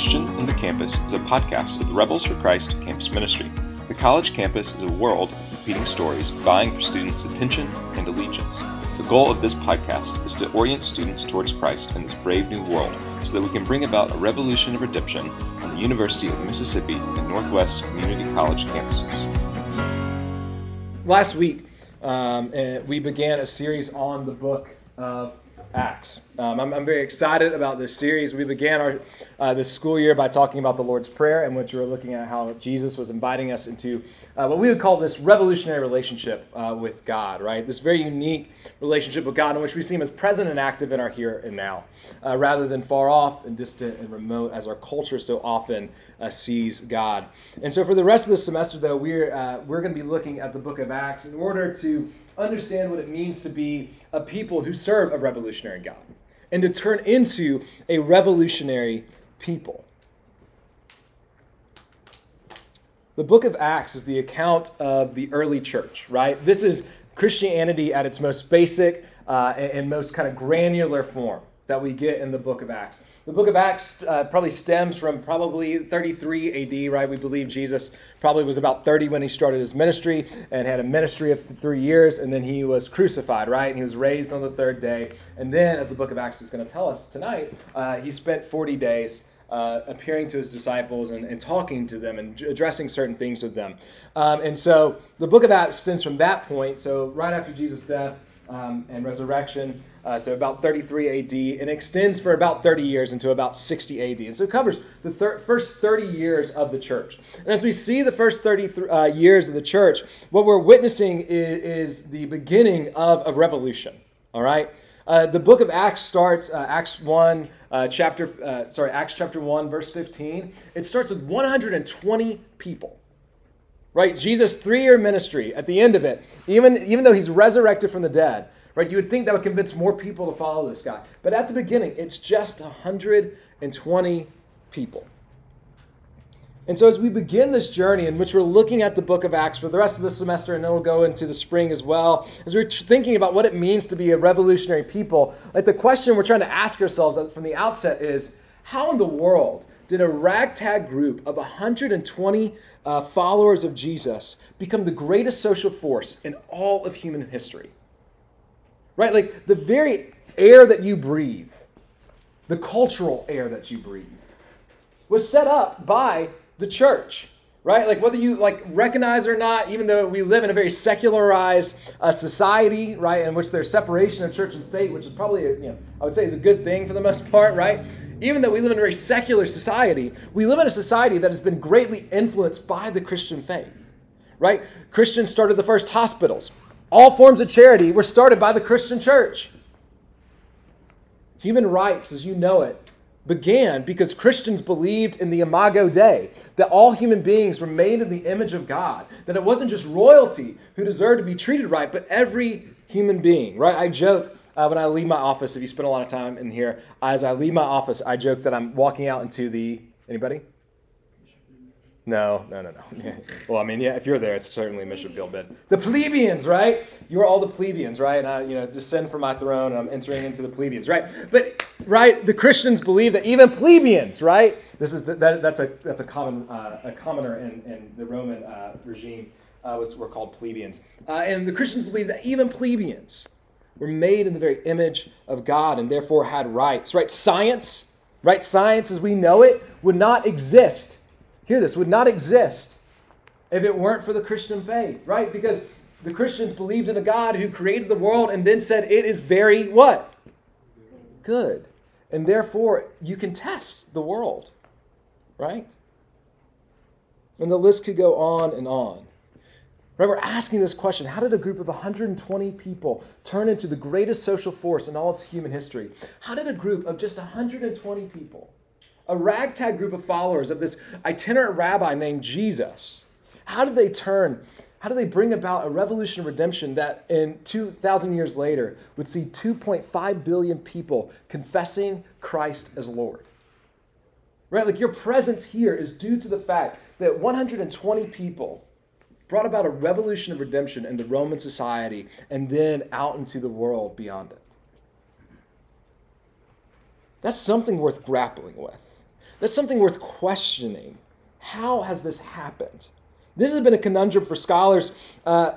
Christian in the Campus is a podcast of the Rebels for Christ campus ministry. The college campus is a world of competing stories vying for students' attention and allegiance. The goal of this podcast is to orient students towards Christ in this brave new world so that we can bring about a revolution of redemption on the University of Mississippi and Northwest Community College campuses. Last week, um, uh, we began a series on the book of Acts. Um, I'm, I'm, very excited about this series. We began our uh, this school year by talking about the Lord's Prayer, in which we were looking at how Jesus was inviting us into uh, what we would call this revolutionary relationship uh, with God, right? This very unique relationship with God, in which we see Him as present and active in our here and now, uh, rather than far off and distant and remote, as our culture so often uh, sees God. And so, for the rest of the semester, though, we're uh, we're going to be looking at the Book of Acts in order to understand what it means to be a people who serve a revolutionary God and to turn into a revolutionary people. The book of Acts is the account of the early church, right? This is Christianity at its most basic uh, and most kind of granular form that we get in the book of Acts. The book of Acts uh, probably stems from probably 33 AD, right? We believe Jesus probably was about 30 when he started his ministry and had a ministry of three years, and then he was crucified, right? And he was raised on the third day. And then, as the book of Acts is going to tell us tonight, uh, he spent 40 days. Uh, appearing to his disciples and, and, talking to them and addressing certain things with them. Um, and so the book of Acts stems from that point. So, right after Jesus' death, um, and resurrection, uh, so about 33 AD, and extends for about 30 years into about 60 AD. And so it covers the thir- first 30 years of the church. And as we see the first 30 uh, years of the church, what we're witnessing is, is the beginning of a revolution. All right? Uh, the book of Acts starts, uh, Acts 1, uh, chapter, uh, sorry, Acts chapter 1, verse 15. It starts with 120 people right? Jesus' three year ministry at the end of it, even, even though he's resurrected from the dead, right? You would think that would convince more people to follow this guy. But at the beginning, it's just 120 people. And so, as we begin this journey in which we're looking at the book of Acts for the rest of the semester, and then we'll go into the spring as well, as we're thinking about what it means to be a revolutionary people, like the question we're trying to ask ourselves from the outset is how in the world did a ragtag group of 120 uh, followers of Jesus become the greatest social force in all of human history. Right? Like the very air that you breathe, the cultural air that you breathe, was set up by the church right? Like whether you like recognize or not, even though we live in a very secularized uh, society, right, in which there's separation of church and state, which is probably, you know, I would say is a good thing for the most part, right? Even though we live in a very secular society, we live in a society that has been greatly influenced by the Christian faith, right? Christians started the first hospitals. All forms of charity were started by the Christian church. Human rights, as you know it, began because Christians believed in the Imago Dei, that all human beings were made in the image of God, that it wasn't just royalty who deserved to be treated right, but every human being, right? I joke uh, when I leave my office, if you spend a lot of time in here, as I leave my office, I joke that I'm walking out into the, anybody? No, no, no, no. well, I mean, yeah, if you're there, it's certainly a mission field bid. The plebeians, right? You are all the plebeians, right? And I, you know, descend from my throne and I'm entering into the plebeians, right? But, right, the Christians believe that even plebeians, right? This is the, that, that's a that's a common uh, a commoner in, in the Roman uh, regime uh, was were called plebeians, uh, and the Christians believe that even plebeians were made in the very image of God and therefore had rights, right? Science, right? Science as we know it would not exist hear this, would not exist if it weren't for the Christian faith, right? Because the Christians believed in a God who created the world and then said it is very what? Good. And therefore, you can test the world, right? And the list could go on and on. Right, we're asking this question How did a group of 120 people turn into the greatest social force in all of human history? How did a group of just 120 people a ragtag group of followers of this itinerant rabbi named Jesus. How did they turn? How did they bring about a revolution of redemption that in 2,000 years later would see 2.5 billion people confessing Christ as Lord? Right? Like your presence here is due to the fact that 120 people brought about a revolution of redemption in the Roman society and then out into the world beyond it. That's something worth grappling with. That's something worth questioning. How has this happened? This has been a conundrum for scholars. Uh,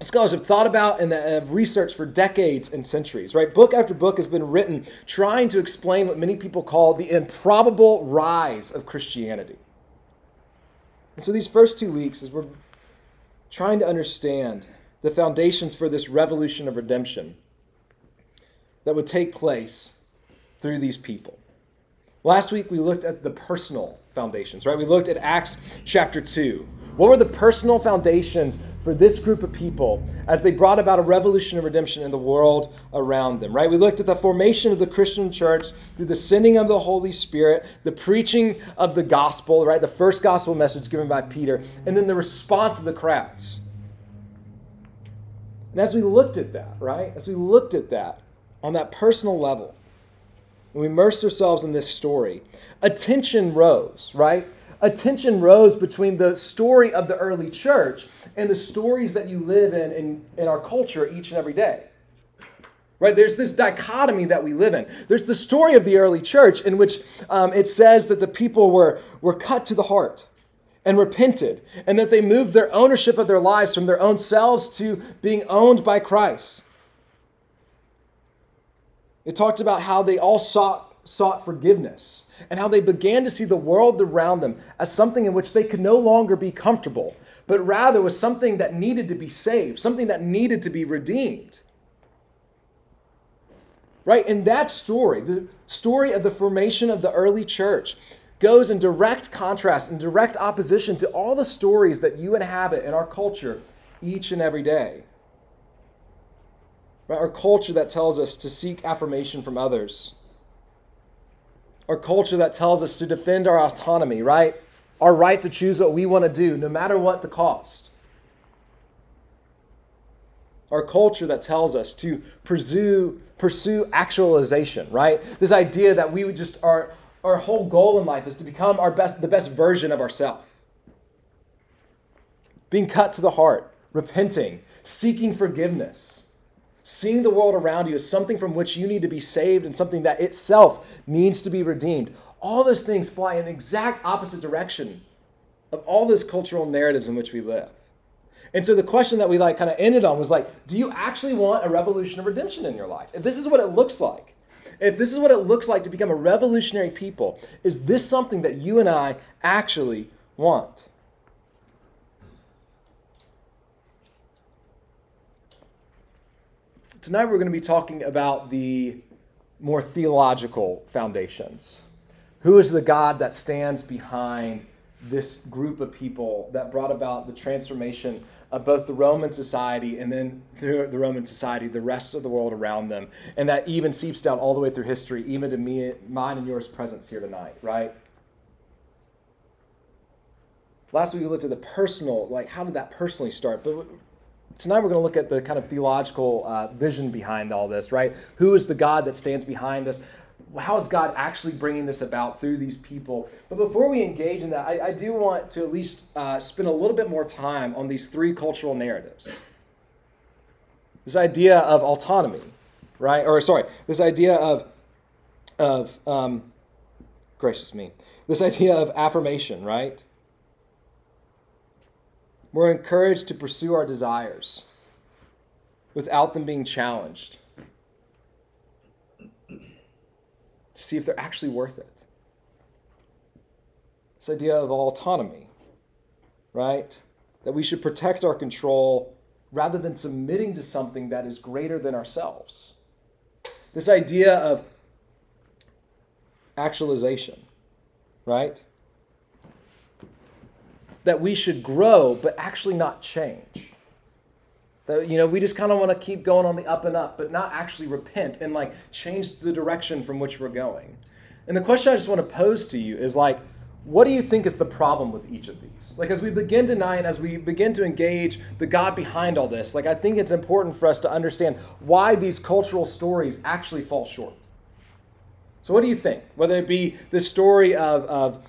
scholars have thought about and have researched for decades and centuries, right? Book after book has been written trying to explain what many people call the improbable rise of Christianity. And so these first two weeks, as we're trying to understand the foundations for this revolution of redemption that would take place through these people. Last week we looked at the personal foundations, right? We looked at Acts chapter 2. What were the personal foundations for this group of people as they brought about a revolution of redemption in the world around them, right? We looked at the formation of the Christian church through the sending of the Holy Spirit, the preaching of the gospel, right? The first gospel message given by Peter, and then the response of the crowds. And as we looked at that, right? As we looked at that on that personal level, we immersed ourselves in this story, attention rose, right? Attention rose between the story of the early church and the stories that you live in, in in our culture each and every day. Right? There's this dichotomy that we live in. There's the story of the early church in which um, it says that the people were, were cut to the heart and repented, and that they moved their ownership of their lives from their own selves to being owned by Christ. It talked about how they all sought, sought forgiveness and how they began to see the world around them as something in which they could no longer be comfortable, but rather was something that needed to be saved, something that needed to be redeemed. Right? And that story, the story of the formation of the early church, goes in direct contrast and direct opposition to all the stories that you inhabit in our culture each and every day. Right? Our culture that tells us to seek affirmation from others. Our culture that tells us to defend our autonomy, right? Our right to choose what we want to do, no matter what the cost. Our culture that tells us to pursue, pursue actualization, right? This idea that we would just, our, our whole goal in life is to become our best, the best version of ourselves. Being cut to the heart, repenting, seeking forgiveness seeing the world around you as something from which you need to be saved and something that itself needs to be redeemed. All those things fly in the exact opposite direction of all those cultural narratives in which we live. And so the question that we like kind of ended on was like, do you actually want a revolution of redemption in your life? If this is what it looks like, if this is what it looks like to become a revolutionary people, is this something that you and I actually want? Tonight we're going to be talking about the more theological foundations. Who is the God that stands behind this group of people that brought about the transformation of both the Roman society and then through the Roman society, the rest of the world around them, and that even seeps down all the way through history, even to me, mine and yours presence here tonight, right? Last week we looked at the personal, like how did that personally start? But tonight we're going to look at the kind of theological uh, vision behind all this, right? Who is the God that stands behind this? How is God actually bringing this about through these people? But before we engage in that, I, I do want to at least uh, spend a little bit more time on these three cultural narratives. This idea of autonomy, right? Or sorry, this idea of of um, gracious me, this idea of affirmation, right? We're encouraged to pursue our desires without them being challenged to see if they're actually worth it. This idea of autonomy, right? That we should protect our control rather than submitting to something that is greater than ourselves. This idea of actualization, right? That we should grow, but actually not change. That, you know, we just kind of want to keep going on the up and up, but not actually repent and like change the direction from which we're going. And the question I just want to pose to you is like, what do you think is the problem with each of these? Like, as we begin tonight, as we begin to engage the God behind all this, like, I think it's important for us to understand why these cultural stories actually fall short. So, what do you think? Whether it be the story of, of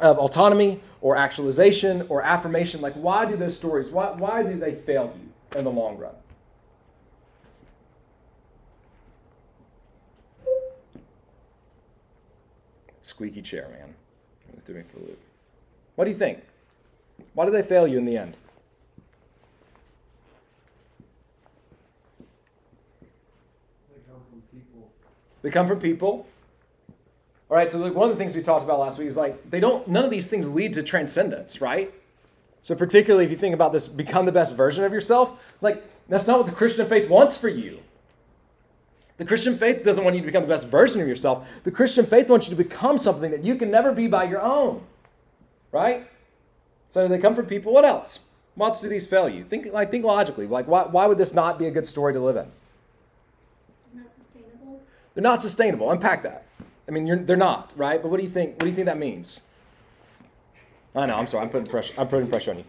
of autonomy or actualization or affirmation like why do those stories why, why do they fail you in the long run squeaky chair, man. It threw me for a loop. What do you think? Why do they fail you in the end? They come from people. They come from people. All right, so like one of the things we talked about last week is like they don't none of these things lead to transcendence, right? So particularly if you think about this become the best version of yourself, like that's not what the Christian faith wants for you. The Christian faith doesn't want you to become the best version of yourself. The Christian faith wants you to become something that you can never be by your own. Right? So they come from people. What else? What else do these fail you? Think like think logically. Like why, why would this not be a good story to live in? Not sustainable. They're not sustainable. Unpack that. I mean, you're, they're not, right? But what do you think? What do you think that means? I know. I'm sorry. I'm putting pressure. I'm putting pressure on you.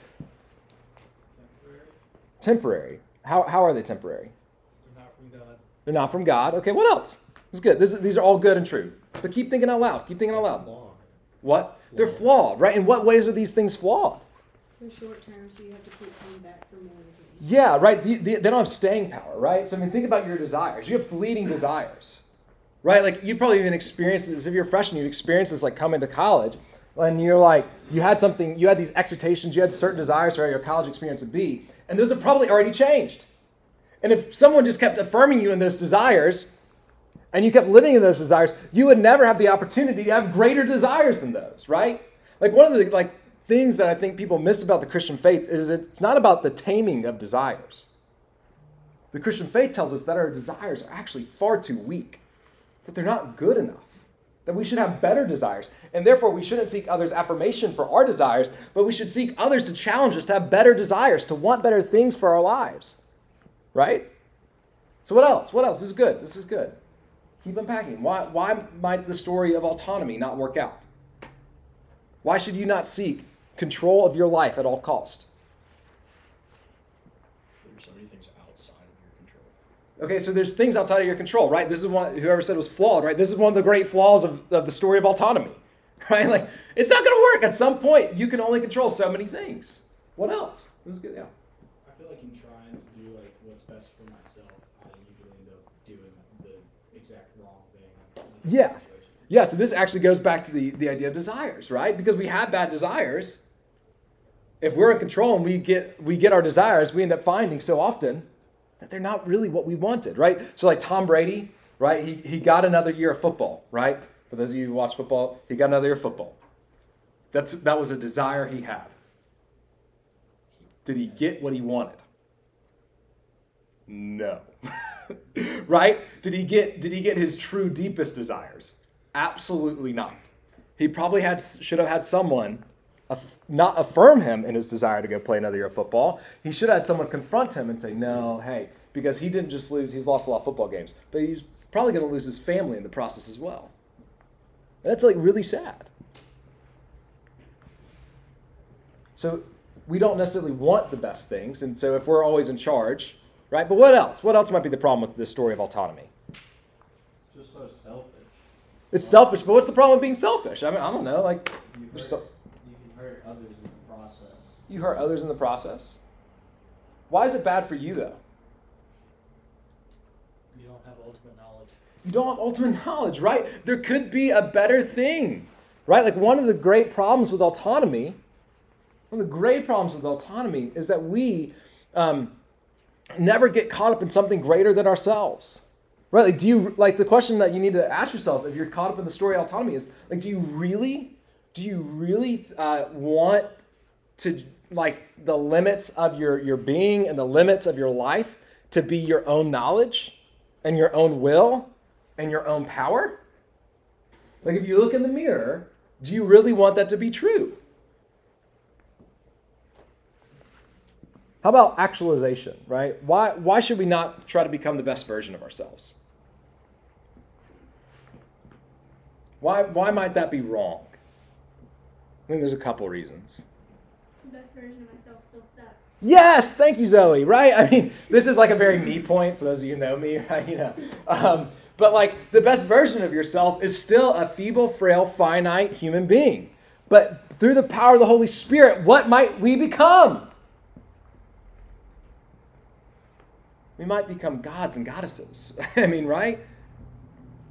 Temporary. Temporary. How, how are they temporary? They're not from God. They're not from God. Okay. What else? This is good. This, these are all good and true. But keep thinking out loud. Keep thinking out loud. Law. What? They're flawed, right? In what ways are these things flawed? They're short term, so you have to keep coming back for more. Yeah, right. The, the, they don't have staying power, right? So I mean, think about your desires. You have fleeting desires, right? Like you probably even experienced this. If you're a freshman, you've experienced this like coming to college, and you're like, you had something, you had these expectations, you had certain desires for how your college experience would be, and those have probably already changed. And if someone just kept affirming you in those desires, and you kept living in those desires, you would never have the opportunity to have greater desires than those, right? Like one of the like things that I think people miss about the Christian faith is it's not about the taming of desires. The Christian faith tells us that our desires are actually far too weak, that they're not good enough, that we should have better desires. And therefore, we shouldn't seek others' affirmation for our desires, but we should seek others to challenge us to have better desires, to want better things for our lives. Right? So, what else? What else? This is good. This is good. Keep unpacking. Why, why might the story of autonomy not work out? Why should you not seek control of your life at all cost? There's so many things outside of your control. Okay, so there's things outside of your control, right? This is one, whoever said it was flawed, right? This is one of the great flaws of, of the story of autonomy, right? Like, it's not going to work. At some point, you can only control so many things. What else? This is good, yeah. I feel like in trying to do like what's best for myself, I usually end up doing the exact wrong thing. Yeah. Yeah, so this actually goes back to the, the idea of desires, right? Because we have bad desires. If we're in control and we get we get our desires, we end up finding so often that they're not really what we wanted, right? So like Tom Brady, right? He, he got another year of football, right? For those of you who watch football, he got another year of football. That's that was a desire he had. Did he get what he wanted? No. right? Did he get did he get his true deepest desires? Absolutely not. He probably had should have had someone not affirm him in his desire to go play another year of football. He should have had someone confront him and say, "No, hey, because he didn't just lose, he's lost a lot of football games, but he's probably going to lose his family in the process as well." That's like really sad. So we don't necessarily want the best things, and so if we're always in charge, right? But what else? What else might be the problem with this story of autonomy? It's just so selfish. It's selfish, but what's the problem with being selfish? I mean, I don't know. Like, So- you can hurt others in the process. you hurt others in the process. Why is it bad for you though? You don't have ultimate knowledge. You don't have ultimate knowledge, right? There could be a better thing, right? Like one of the great problems with autonomy, one of the great problems with autonomy is that we um, never get caught up in something greater than ourselves. Right? Like, do you like the question that you need to ask yourselves if you're caught up in the story of autonomy is like, do you really, do you really uh, want to like the limits of your your being and the limits of your life to be your own knowledge and your own will and your own power? Like, if you look in the mirror, do you really want that to be true? How about actualization, right? Why, why should we not try to become the best version of ourselves? Why, why might that be wrong? I think there's a couple reasons. The best version of myself still sucks. Yes, thank you, Zoe. Right? I mean, this is like a very me point for those of you who know me, right? You know, um, but like the best version of yourself is still a feeble, frail, finite human being. But through the power of the Holy Spirit, what might we become? We might become gods and goddesses. I mean, right?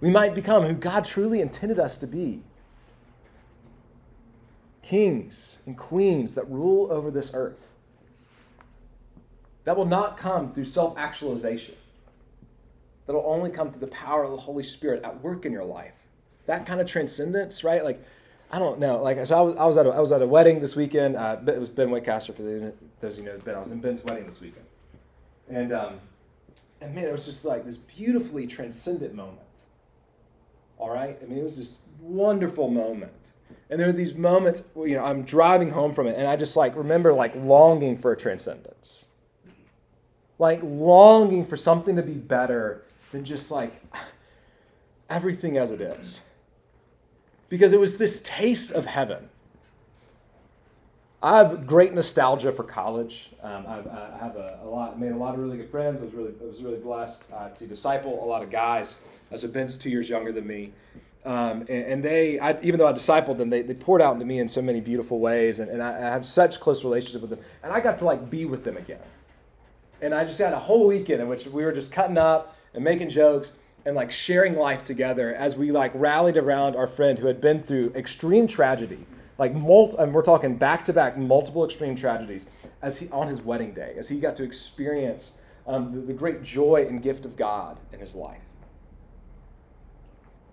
We might become who God truly intended us to be kings and queens that rule over this earth. That will not come through self actualization. That'll only come through the power of the Holy Spirit at work in your life. That kind of transcendence, right? Like, I don't know. Like, so I was, I was, at, a, I was at a wedding this weekend. Uh, it was Ben Whitcaster for those of you know Ben. I was in Ben's wedding this weekend. And, um, and man, it was just like this beautifully transcendent moment. All right? I mean, it was this wonderful moment. And there are these moments, where, you know, I'm driving home from it, and I just like remember like longing for a transcendence. Like longing for something to be better than just like everything as it is. Because it was this taste of heaven. I have great nostalgia for college. Um, I've, I have a, a, lot, made a lot of really good friends. I was really, I was really blessed uh, to disciple a lot of guys. As a Ben's two years younger than me, um, and, and, they, I, even though I discipled them, they, they poured out into me in so many beautiful ways, and, and I, I have such close relationship with them. And I got to like be with them again. And I just had a whole weekend in which we were just cutting up and making jokes and like sharing life together as we like rallied around our friend who had been through extreme tragedy like multi, and we're talking back to back multiple extreme tragedies as he on his wedding day as he got to experience um, the, the great joy and gift of god in his life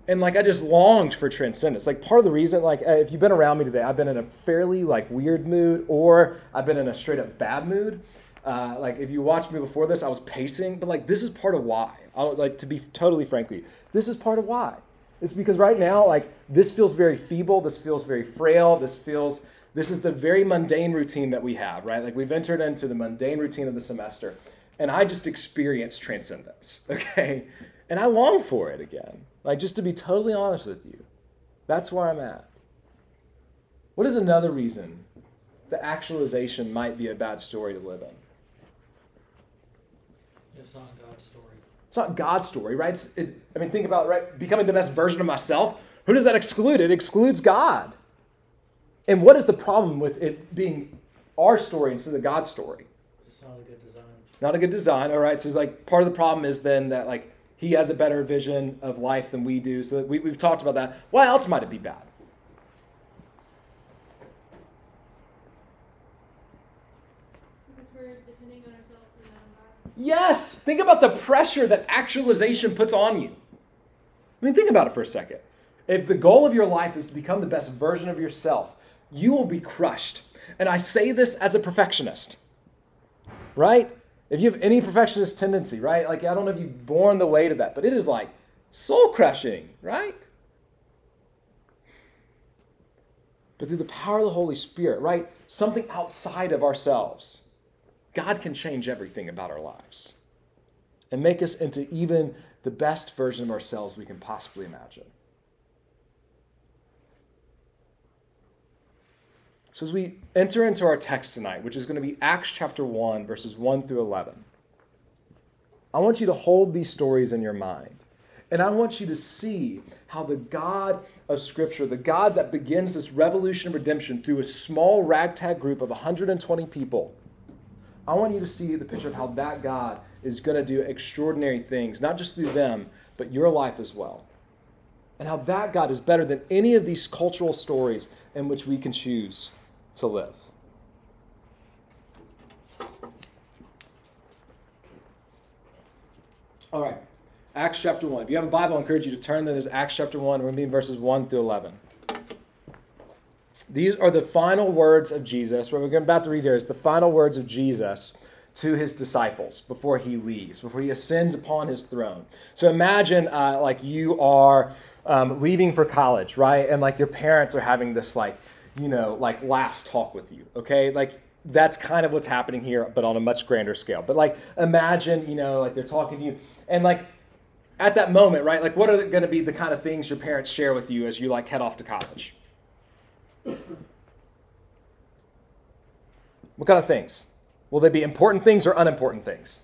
and like i just longed for transcendence like part of the reason like uh, if you've been around me today i've been in a fairly like weird mood or i've been in a straight up bad mood uh, like if you watched me before this i was pacing but like this is part of why I'll, like to be totally frank with you this is part of why it's because right now, like this feels very feeble, this feels very frail, this feels this is the very mundane routine that we have, right? Like we've entered into the mundane routine of the semester, and I just experienced transcendence, okay? And I long for it again. Like just to be totally honest with you. That's where I'm at. What is another reason that actualization might be a bad story to live in? It's not God's story. It's not God's story, right? It, I mean, think about right becoming the best version of myself. Who does that exclude? It excludes God. And what is the problem with it being our story instead of God's story? It's not a good design. Not a good design. All right. So like part of the problem is then that like he has a better vision of life than we do. So we, we've talked about that. Why else might it be bad? Yes. Think about the pressure that actualization puts on you. I mean, think about it for a second. If the goal of your life is to become the best version of yourself, you will be crushed. And I say this as a perfectionist, right? If you have any perfectionist tendency, right? Like, I don't know if you've borne the weight of that, but it is like soul crushing, right? But through the power of the Holy Spirit, right? Something outside of ourselves God can change everything about our lives and make us into even the best version of ourselves we can possibly imagine. So, as we enter into our text tonight, which is going to be Acts chapter 1, verses 1 through 11, I want you to hold these stories in your mind. And I want you to see how the God of Scripture, the God that begins this revolution of redemption through a small ragtag group of 120 people, I want you to see the picture of how that God is going to do extraordinary things, not just through them, but your life as well. And how that God is better than any of these cultural stories in which we can choose to live. All right, Acts chapter 1. If you have a Bible, I encourage you to turn there. There's Acts chapter 1. We're going to be in verses 1 through 11. These are the final words of Jesus. What we're about to read here is the final words of Jesus to his disciples before he leaves, before he ascends upon his throne. So imagine uh, like you are um, leaving for college, right? And like your parents are having this like, you know, like last talk with you, okay? Like that's kind of what's happening here, but on a much grander scale. But like imagine, you know, like they're talking to you and like at that moment, right? Like what are going to be the kind of things your parents share with you as you like head off to college? What kind of things? Will they be important things or unimportant things?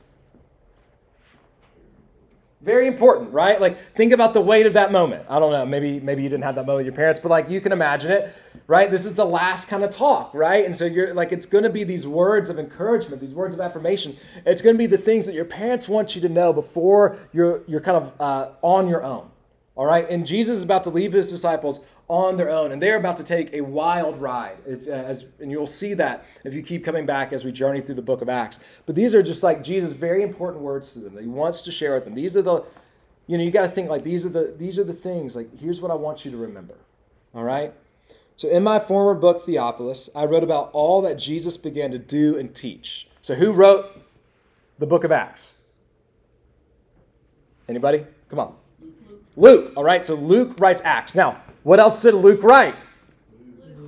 Very important, right? Like think about the weight of that moment. I don't know, maybe maybe you didn't have that moment with your parents, but like you can imagine it, right? This is the last kind of talk, right? And so you're like it's going to be these words of encouragement, these words of affirmation. It's going to be the things that your parents want you to know before you're you're kind of uh, on your own. All right, and Jesus is about to leave his disciples on their own, and they're about to take a wild ride. If, uh, as, and you'll see that if you keep coming back as we journey through the book of Acts. But these are just like Jesus' very important words to them that he wants to share with them. These are the, you know, you got to think like these are the these are the things. Like here's what I want you to remember. All right. So in my former book Theophilus, I wrote about all that Jesus began to do and teach. So who wrote the book of Acts? Anybody? Come on. Luke. All right. So Luke writes Acts. Now, what else did Luke write?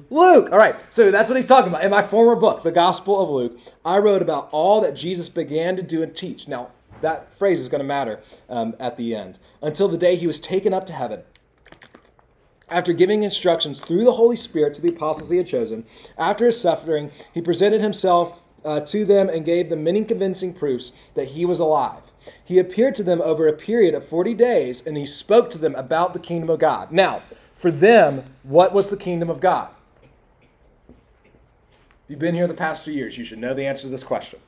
Luke. All right. So that's what he's talking about. In my former book, The Gospel of Luke, I wrote about all that Jesus began to do and teach. Now, that phrase is going to matter um, at the end. Until the day he was taken up to heaven. After giving instructions through the Holy Spirit to the apostles he had chosen, after his suffering, he presented himself uh, to them and gave them many convincing proofs that he was alive. He appeared to them over a period of 40 days, and he spoke to them about the kingdom of God. Now, for them, what was the kingdom of God? If you've been here the past two years, you should know the answer to this question.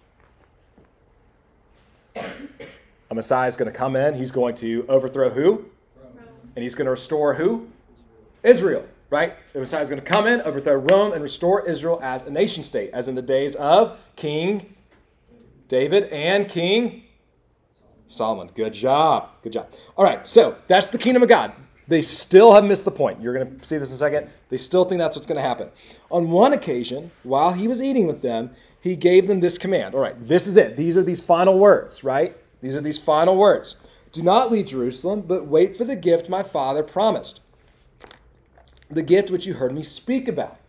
A Messiah is going to come in. He's going to overthrow who? And he's going to restore who? Israel, right? The Messiah is going to come in, overthrow Rome, and restore Israel as a nation state, as in the days of King David and King Solomon. Good job. Good job. All right, so that's the kingdom of God. They still have missed the point. You're going to see this in a second. They still think that's what's going to happen. On one occasion, while he was eating with them, he gave them this command. All right, this is it. These are these final words, right? These are these final words. Do not leave Jerusalem, but wait for the gift my father promised. The gift which you heard me speak about.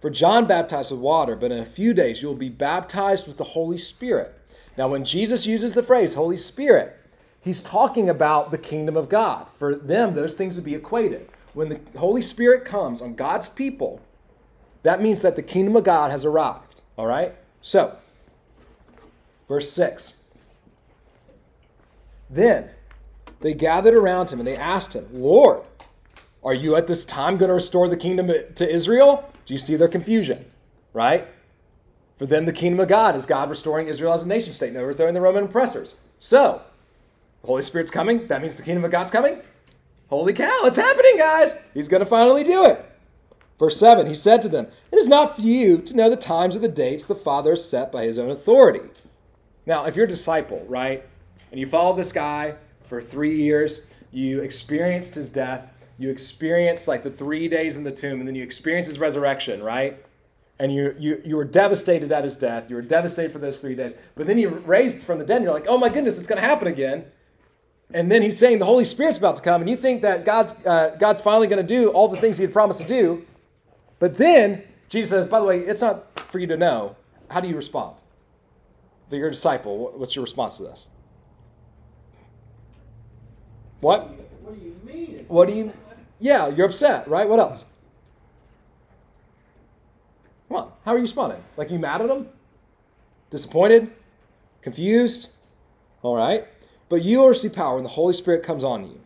For John baptized with water, but in a few days you will be baptized with the Holy Spirit. Now, when Jesus uses the phrase Holy Spirit, he's talking about the kingdom of God. For them, those things would be equated. When the Holy Spirit comes on God's people, that means that the kingdom of God has arrived. All right? So, verse 6. Then they gathered around him and they asked him, Lord, are you at this time going to restore the kingdom to Israel? Do you see their confusion? Right? For them, the kingdom of God is God restoring Israel as a nation state and overthrowing the Roman oppressors. So, the Holy Spirit's coming. That means the kingdom of God's coming. Holy cow, it's happening, guys. He's going to finally do it. Verse 7 He said to them, It is not for you to know the times or the dates the Father has set by his own authority. Now, if you're a disciple, right, and you followed this guy for three years, you experienced his death, you experience like the three days in the tomb, and then you experience his resurrection, right? And you, you, you were devastated at his death. You were devastated for those three days. But then he raised from the dead, and you're like, oh my goodness, it's going to happen again. And then he's saying the Holy Spirit's about to come, and you think that God's, uh, God's finally going to do all the things he had promised to do. But then Jesus says, by the way, it's not for you to know. How do you respond? If you're a disciple, what's your response to this? What? What do you mean? What do you. Yeah, you're upset, right? What else? Come on, how are you responding? Like you mad at him? Disappointed? Confused? All right. But you will receive power when the Holy Spirit comes on you.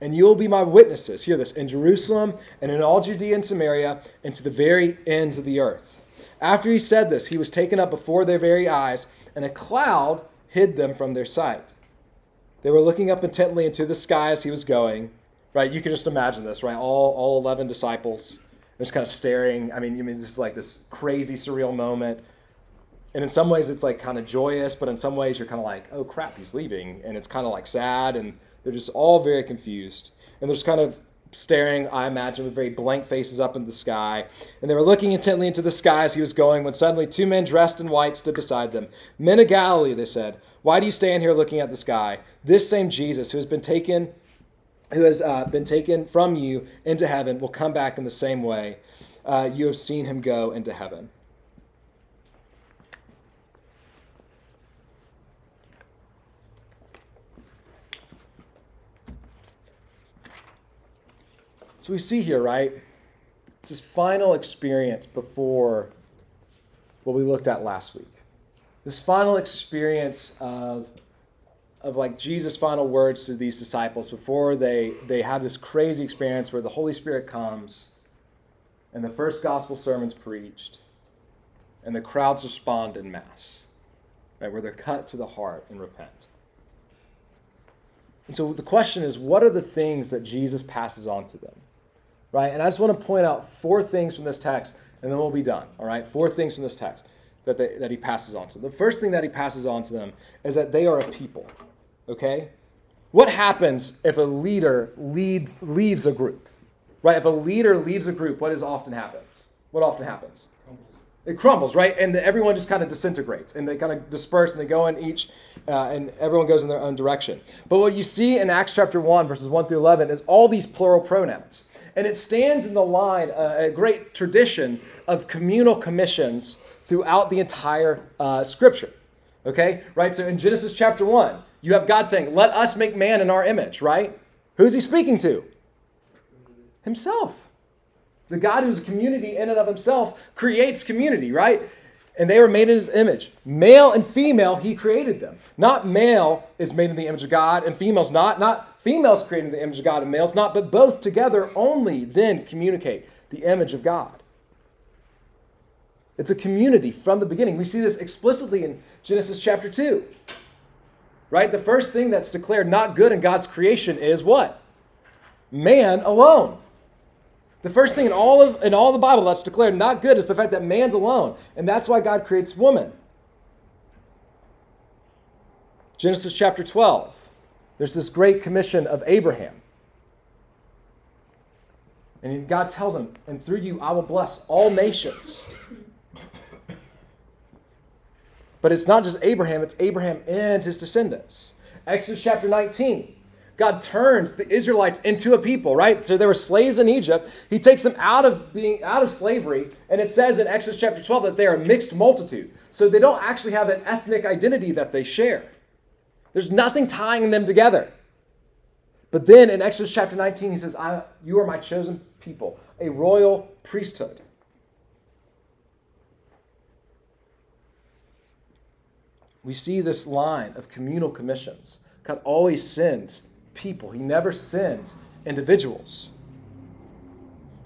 And you will be my witnesses, hear this, in Jerusalem and in all Judea and Samaria and to the very ends of the earth. After he said this, he was taken up before their very eyes, and a cloud hid them from their sight. They were looking up intently into the sky as he was going. Right? You can just imagine this, right? All, all 11 disciples just kind of staring. I mean, you mean just like this crazy, surreal moment. And in some ways, it's like kind of joyous, but in some ways, you're kind of like, oh crap, he's leaving. And it's kind of like sad, and they're just all very confused. And they're just kind of staring, I imagine, with very blank faces up in the sky. And they were looking intently into the sky as he was going when suddenly two men dressed in white stood beside them. Men of Galilee, they said, why do you stand here looking at the sky? This same Jesus who has been taken who has uh, been taken from you into heaven will come back in the same way uh, you have seen him go into heaven. So we see here, right? It's this final experience before what we looked at last week. This final experience of of like Jesus' final words to these disciples before they, they have this crazy experience where the Holy Spirit comes and the first gospel sermon's preached and the crowds respond in mass, right, where they're cut to the heart and repent. And so the question is, what are the things that Jesus passes on to them? Right? And I just want to point out four things from this text, and then we'll be done. All right? Four things from this text that, they, that he passes on to them. The first thing that he passes on to them is that they are a people. Okay? What happens if a leader leads, leaves a group? Right? If a leader leaves a group, what is often happens? What often happens? It crumbles, right? And the, everyone just kind of disintegrates and they kind of disperse and they go in each, uh, and everyone goes in their own direction. But what you see in Acts chapter 1, verses 1 through 11, is all these plural pronouns. And it stands in the line, uh, a great tradition of communal commissions throughout the entire uh, scripture. Okay? Right? So in Genesis chapter 1, you have God saying, Let us make man in our image, right? Who's he speaking to? Himself. The God who's a community in and of himself creates community, right? And they were made in his image. Male and female, he created them. Not male is made in the image of God and female's not. Not females created in the image of God and males not, but both together only then communicate the image of God. It's a community from the beginning. We see this explicitly in Genesis chapter 2. Right? The first thing that's declared not good in God's creation is what? Man alone. The first thing in all of in all the Bible that's declared not good is the fact that man's alone, and that's why God creates woman. Genesis chapter 12. There's this great commission of Abraham. And God tells him, and through you I will bless all nations. But it's not just Abraham, it's Abraham and his descendants. Exodus chapter 19. God turns the Israelites into a people, right? So they were slaves in Egypt. He takes them out of being out of slavery, and it says in Exodus chapter 12 that they are a mixed multitude. So they don't actually have an ethnic identity that they share. There's nothing tying them together. But then in Exodus chapter 19, he says, You are my chosen people, a royal priesthood. We see this line of communal commissions. God always sends people, He never sends individuals.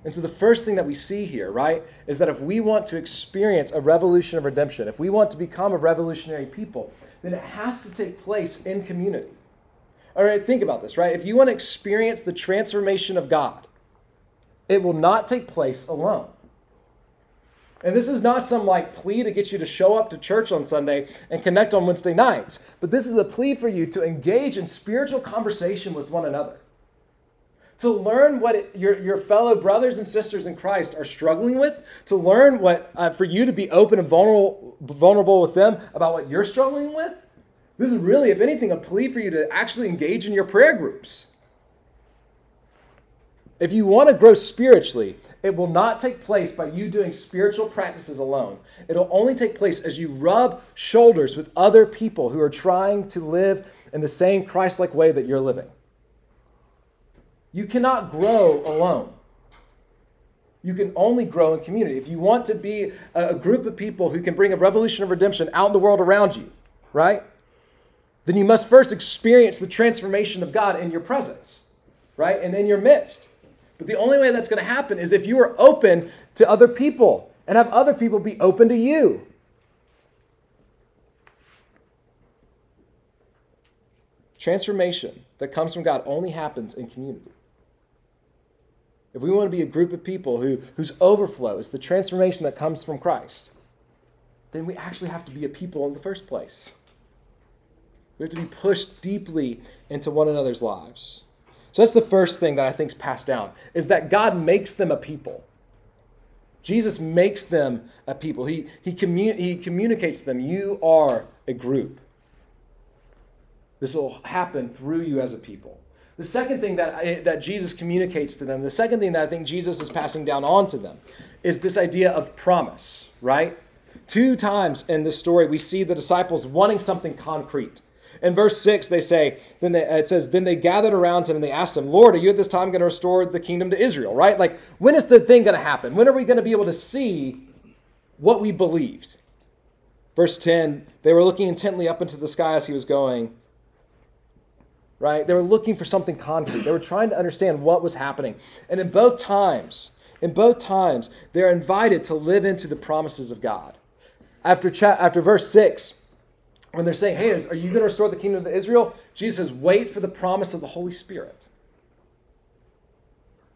And so, the first thing that we see here, right, is that if we want to experience a revolution of redemption, if we want to become a revolutionary people, then it has to take place in community. All right, think about this, right? If you want to experience the transformation of God, it will not take place alone. And this is not some like plea to get you to show up to church on Sunday and connect on Wednesday nights, but this is a plea for you to engage in spiritual conversation with one another. To learn what it, your, your fellow brothers and sisters in Christ are struggling with, to learn what, uh, for you to be open and vulnerable, vulnerable with them about what you're struggling with. This is really, if anything, a plea for you to actually engage in your prayer groups. If you want to grow spiritually, it will not take place by you doing spiritual practices alone. It'll only take place as you rub shoulders with other people who are trying to live in the same Christ like way that you're living. You cannot grow alone. You can only grow in community. If you want to be a group of people who can bring a revolution of redemption out in the world around you, right? Then you must first experience the transformation of God in your presence, right? And in your midst. But the only way that's going to happen is if you are open to other people and have other people be open to you. Transformation that comes from God only happens in community. If we want to be a group of people who, whose overflow is the transformation that comes from Christ, then we actually have to be a people in the first place. We have to be pushed deeply into one another's lives. So that's the first thing that I think is passed down is that God makes them a people. Jesus makes them a people. He, he, commu- he communicates to them, you are a group. This will happen through you as a people. The second thing that, I, that Jesus communicates to them, the second thing that I think Jesus is passing down on to them, is this idea of promise, right? Two times in this story, we see the disciples wanting something concrete. In verse 6, they say, then they, it says, Then they gathered around him and they asked him, Lord, are you at this time going to restore the kingdom to Israel? Right? Like, when is the thing going to happen? When are we going to be able to see what we believed? Verse 10, they were looking intently up into the sky as he was going. Right? They were looking for something concrete. They were trying to understand what was happening. And in both times, in both times, they're invited to live into the promises of God. After, cha- after verse 6, when they're saying, Hey, are you going to restore the kingdom to Israel? Jesus says, Wait for the promise of the Holy Spirit.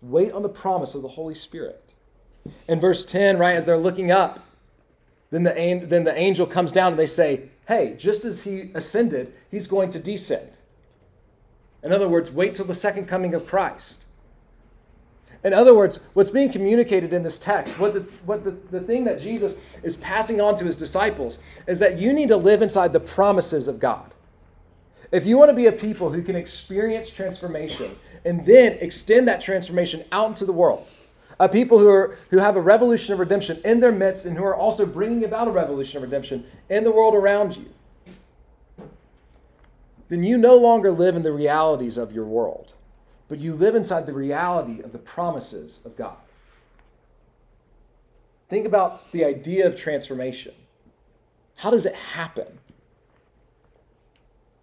Wait on the promise of the Holy Spirit. In verse 10, right, as they're looking up, then the, then the angel comes down and they say, Hey, just as he ascended, he's going to descend. In other words, wait till the second coming of Christ. In other words, what's being communicated in this text, what, the, what the, the thing that Jesus is passing on to his disciples, is that you need to live inside the promises of God. If you want to be a people who can experience transformation and then extend that transformation out into the world, a people who, are, who have a revolution of redemption in their midst and who are also bringing about a revolution of redemption in the world around you, then you no longer live in the realities of your world but you live inside the reality of the promises of God. Think about the idea of transformation. How does it happen?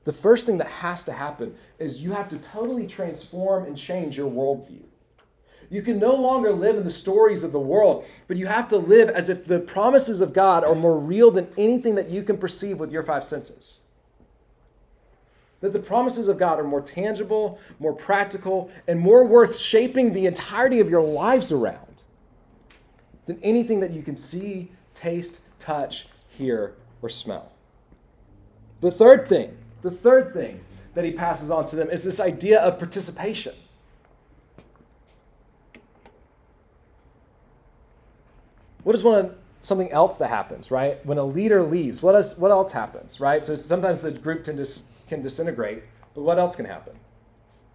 The first thing that has to happen is you have to totally transform and change your worldview. You can no longer live in the stories of the world, but you have to live as if the promises of God are more real than anything that you can perceive with your five senses. That the promises of God are more tangible, more practical, and more worth shaping the entirety of your lives around than anything that you can see, taste, touch, hear, or smell. The third thing, the third thing that he passes on to them is this idea of participation. What is one of something else that happens, right? When a leader leaves, what is, what else happens, right? So sometimes the group tend to can disintegrate, but what else can happen?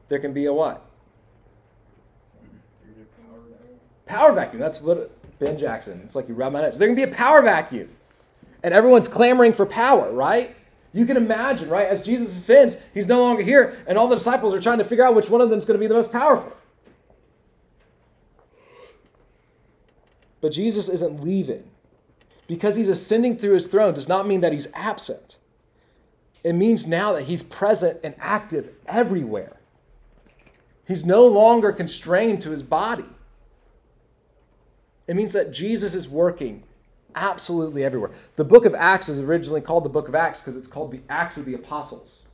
There can be a what? Power vacuum. That's little, Ben Jackson. It's like you rub my nose. There can be a power vacuum. And everyone's clamoring for power, right? You can imagine, right? As Jesus ascends, he's no longer here, and all the disciples are trying to figure out which one of them is going to be the most powerful. But Jesus isn't leaving. Because he's ascending through his throne does not mean that he's absent. It means now that he's present and active everywhere. He's no longer constrained to his body. It means that Jesus is working absolutely everywhere. The book of Acts is originally called the book of Acts because it's called the Acts of the Apostles.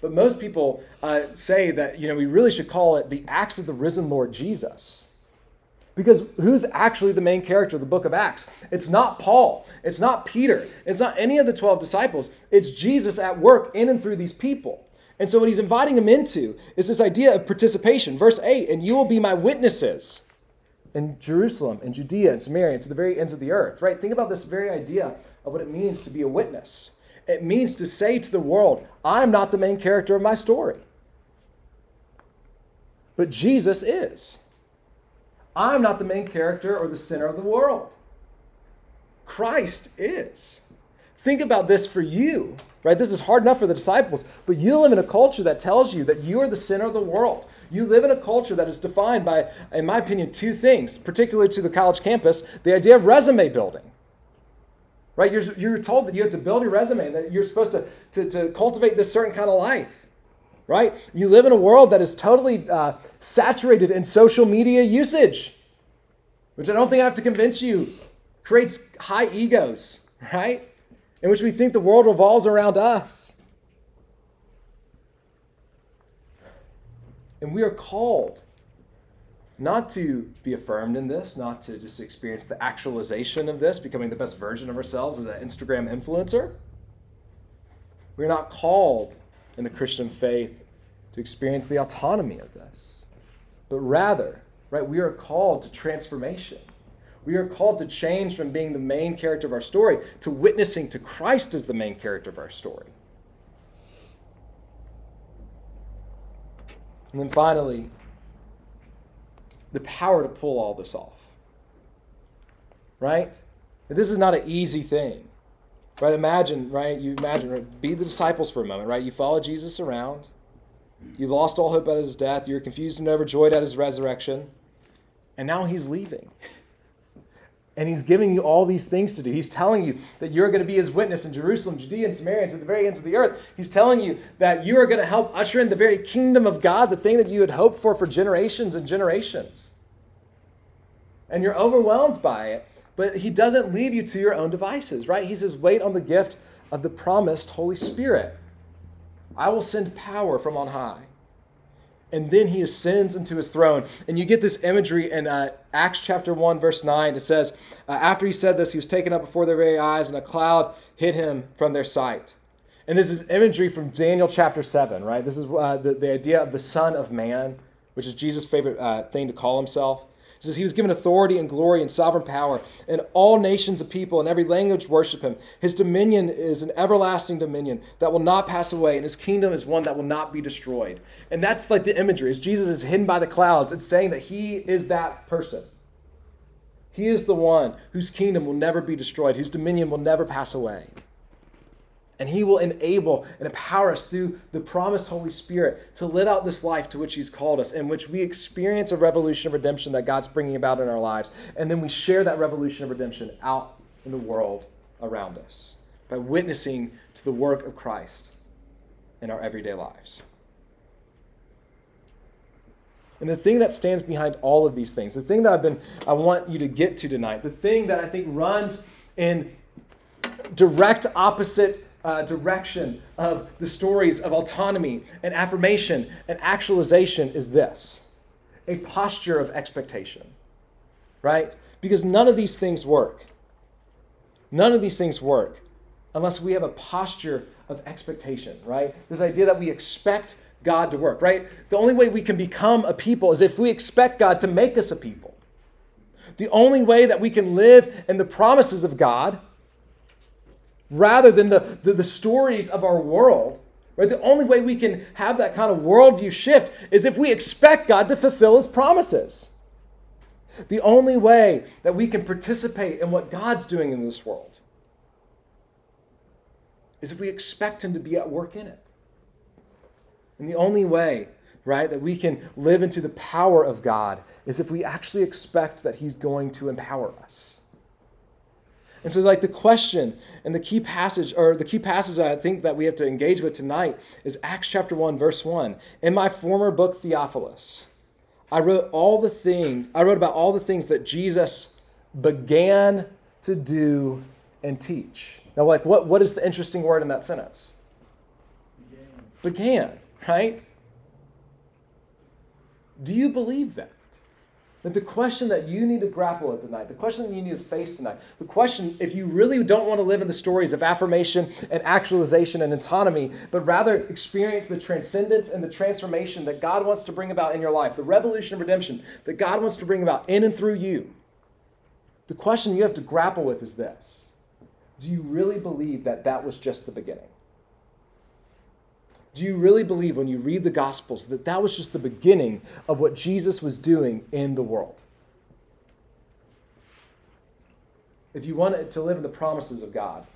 But most people uh, say that you know we really should call it the Acts of the risen Lord Jesus. Because who's actually the main character of the book of Acts? It's not Paul. It's not Peter. It's not any of the 12 disciples. It's Jesus at work in and through these people. And so, what he's inviting them into is this idea of participation. Verse 8 And you will be my witnesses in Jerusalem, in Judea, and Samaria, and to the very ends of the earth, right? Think about this very idea of what it means to be a witness. It means to say to the world, I'm not the main character of my story, but Jesus is. I'm not the main character or the center of the world. Christ is. Think about this for you, right? This is hard enough for the disciples, but you live in a culture that tells you that you are the center of the world. You live in a culture that is defined by, in my opinion, two things, particularly to the college campus the idea of resume building. Right? You're, you're told that you have to build your resume, that you're supposed to, to, to cultivate this certain kind of life right? You live in a world that is totally uh, saturated in social media usage, which I don't think I have to convince you creates high egos, right? In which we think the world revolves around us. And we are called not to be affirmed in this, not to just experience the actualization of this, becoming the best version of ourselves as an Instagram influencer. We're not called in the Christian faith to experience the autonomy of this. But rather, right, we are called to transformation. We are called to change from being the main character of our story to witnessing to Christ as the main character of our story. And then finally, the power to pull all this off. Right? This is not an easy thing. Right? Imagine, right? You imagine, right? be the disciples for a moment, right? You follow Jesus around. You lost all hope at his death. You're confused and overjoyed at his resurrection. And now he's leaving. And he's giving you all these things to do. He's telling you that you're going to be his witness in Jerusalem, Judea, and Samaria, and to the very ends of the earth. He's telling you that you are going to help usher in the very kingdom of God, the thing that you had hoped for for generations and generations. And you're overwhelmed by it, but he doesn't leave you to your own devices, right? He says, wait on the gift of the promised Holy Spirit. I will send power from on high. And then he ascends into his throne. And you get this imagery in uh, Acts chapter 1, verse 9. It says, uh, After he said this, he was taken up before their very eyes, and a cloud hid him from their sight. And this is imagery from Daniel chapter 7, right? This is uh, the, the idea of the Son of Man, which is Jesus' favorite uh, thing to call himself. Says he was given authority and glory and sovereign power, and all nations of people and every language worship him. His dominion is an everlasting dominion that will not pass away, and his kingdom is one that will not be destroyed. And that's like the imagery. As Jesus is hidden by the clouds, it's saying that he is that person. He is the one whose kingdom will never be destroyed, whose dominion will never pass away. And He will enable and empower us through the promised Holy Spirit to live out this life to which He's called us, in which we experience a revolution of redemption that God's bringing about in our lives. And then we share that revolution of redemption out in the world around us by witnessing to the work of Christ in our everyday lives. And the thing that stands behind all of these things, the thing that I've been I want you to get to tonight, the thing that I think runs in direct opposite uh, direction of the stories of autonomy and affirmation and actualization is this a posture of expectation, right? Because none of these things work. None of these things work unless we have a posture of expectation, right? This idea that we expect God to work, right? The only way we can become a people is if we expect God to make us a people. The only way that we can live in the promises of God rather than the, the, the, stories of our world. Right? The only way we can have that kind of worldview shift is if we expect God to fulfill his promises. The only way that we can participate in what God's doing in this world is if we expect him to be at work in it. And the only way, right, that we can live into the power of God is if we actually expect that he's going to empower us. And so, like the question and the key passage, or the key passage I think that we have to engage with tonight is Acts chapter 1, verse 1. In my former book, Theophilus, I wrote all the thing, I wrote about all the things that Jesus began to do and teach. Now, like what, what is the interesting word in that sentence? Began, began right? Do you believe that? The question that you need to grapple with tonight, the question that you need to face tonight, the question, if you really don't want to live in the stories of affirmation and actualization and autonomy, but rather experience the transcendence and the transformation that God wants to bring about in your life, the revolution of redemption that God wants to bring about in and through you, the question you have to grapple with is this Do you really believe that that was just the beginning? Do you really believe when you read the Gospels that that was just the beginning of what Jesus was doing in the world? If you want to live in the promises of God,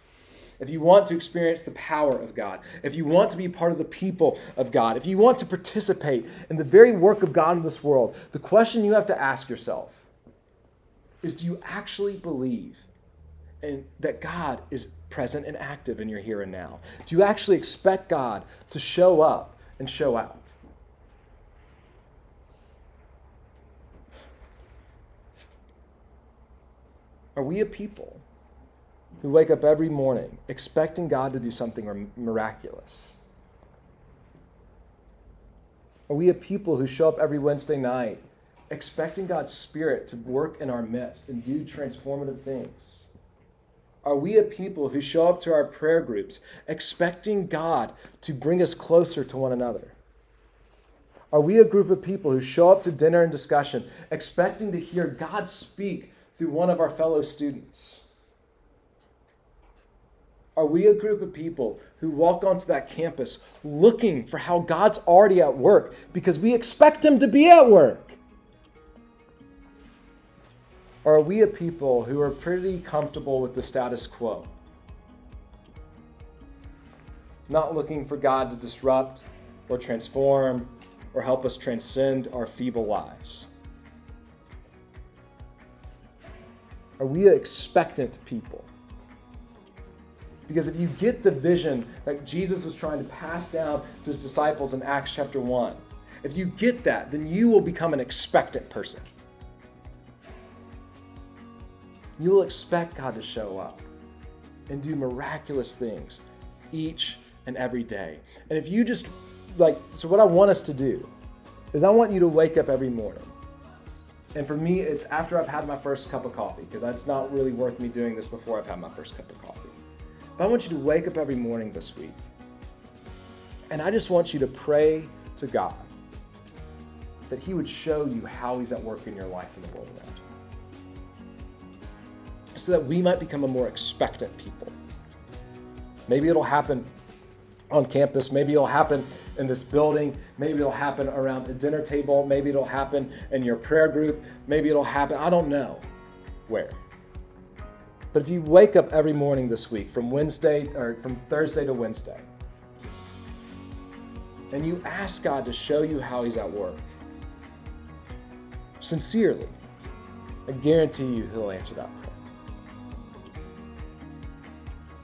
if you want to experience the power of God, if you want to be part of the people of God, if you want to participate in the very work of God in this world, the question you have to ask yourself is do you actually believe in, that God is present and active in your here and now? Do you actually expect God to show up and show out? Are we a people who wake up every morning expecting God to do something miraculous? Are we a people who show up every Wednesday night expecting God's Spirit to work in our midst and do transformative things? Are we a people who show up to our prayer groups expecting God to bring us closer to one another? Are we a group of people who show up to dinner and discussion expecting to hear God speak through one of our fellow students? Are we a group of people who walk onto that campus looking for how God's already at work because we expect Him to be at work? Are we a people who are pretty comfortable with the status quo? Not looking for God to disrupt or transform or help us transcend our feeble lives? Are we an expectant people? Because if you get the vision that Jesus was trying to pass down to his disciples in Acts chapter 1, if you get that, then you will become an expectant person you will expect God to show up. and do miraculous things each and every day. And if you just like, so what I want us to do is I want you to wake up every morning. And for me, it's after I've had my first cup of coffee, because it's not really worth me doing this before I've had my first cup of coffee. But I want you to wake up every morning this week. And I just want you to pray to God that He would show you how He's at work in your life and the world around you. So that we might become a more expectant people. Maybe it'll happen on campus. Maybe it'll happen in this building. Maybe it'll happen around a dinner table. Maybe it'll happen in your prayer group. Maybe it'll happen, I don't know where. But if you wake up every morning this week from Wednesday or from Thursday to Wednesday, and you ask God to show you how He's at work, sincerely, I guarantee you He'll answer that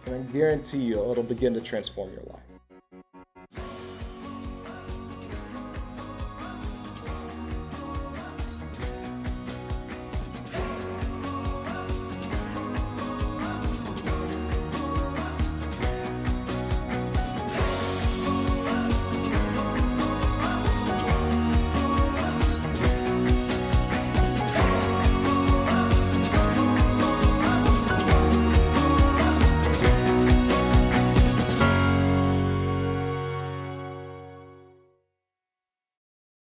And I guarantee you it'll begin to transform your life.